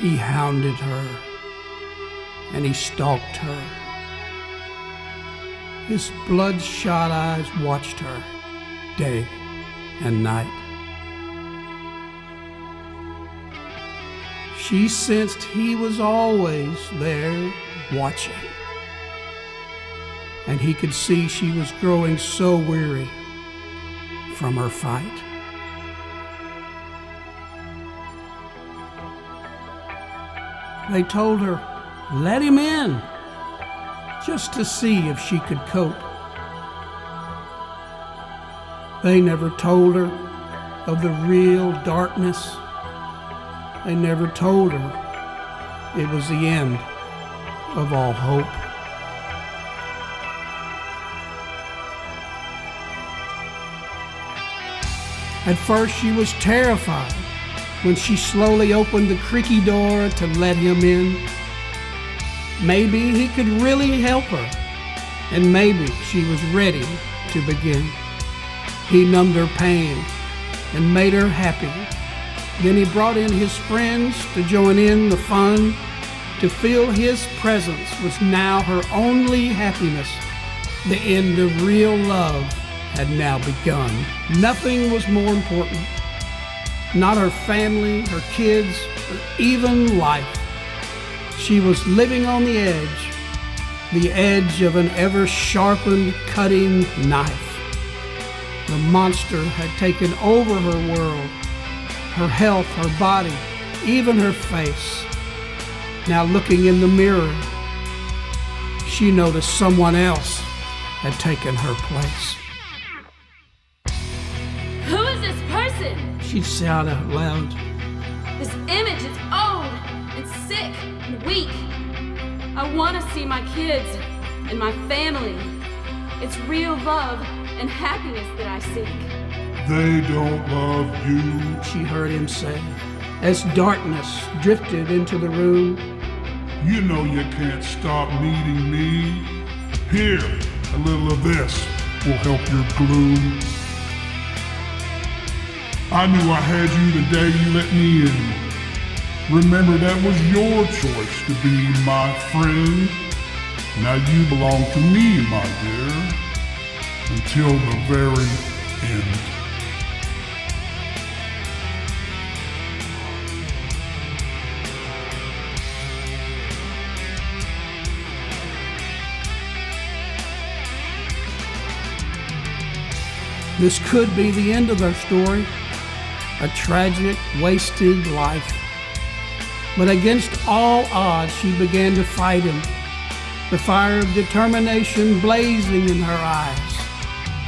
He hounded her and he stalked her. His bloodshot eyes watched her day and night. She sensed he was always there watching. And he could see she was growing so weary from her fight. They told her, let him in, just to see if she could cope. They never told her of the real darkness. They never told her it was the end of all hope. At first, she was terrified when she slowly opened the creaky door to let him in. Maybe he could really help her, and maybe she was ready to begin. He numbed her pain and made her happy. Then he brought in his friends to join in the fun. To feel his presence was now her only happiness. The end of real love had now begun. Nothing was more important. Not her family, her kids, or even life. She was living on the edge, the edge of an ever sharpened cutting knife. The monster had taken over her world, her health, her body, even her face. Now, looking in the mirror, she noticed someone else had taken her place. She'd shout out loud. This image is old and sick and weak. I want to see my kids and my family. It's real love and happiness that I seek. They don't love you. She heard him say as darkness drifted into the room. You know you can't stop needing me. Here, a little of this will help your gloom. I knew I had you the day you let me in. Remember, that was your choice to be my friend. Now you belong to me, my dear, until the very end. This could be the end of their story a tragic, wasted life. But against all odds, she began to fight him, the fire of determination blazing in her eyes.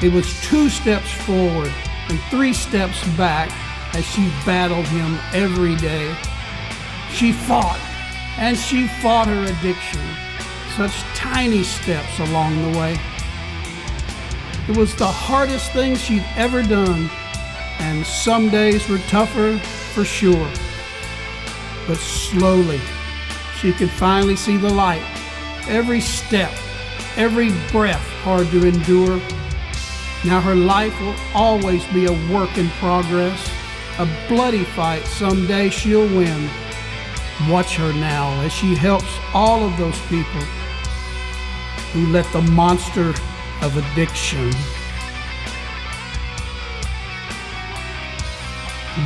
It was two steps forward and three steps back as she battled him every day. She fought, and she fought her addiction, such tiny steps along the way. It was the hardest thing she'd ever done, and some days were tougher for sure. But slowly, she could finally see the light. Every step, every breath hard to endure. Now her life will always be a work in progress, a bloody fight someday she'll win. Watch her now as she helps all of those people who let the monster of addiction.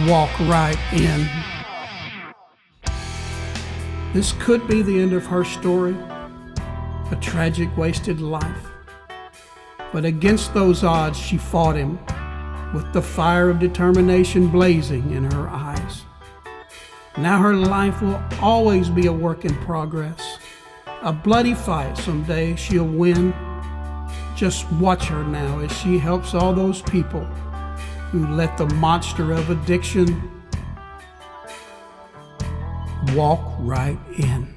Walk right in. This could be the end of her story, a tragic, wasted life. But against those odds, she fought him with the fire of determination blazing in her eyes. Now her life will always be a work in progress, a bloody fight someday she'll win. Just watch her now as she helps all those people who let the monster of addiction walk right in.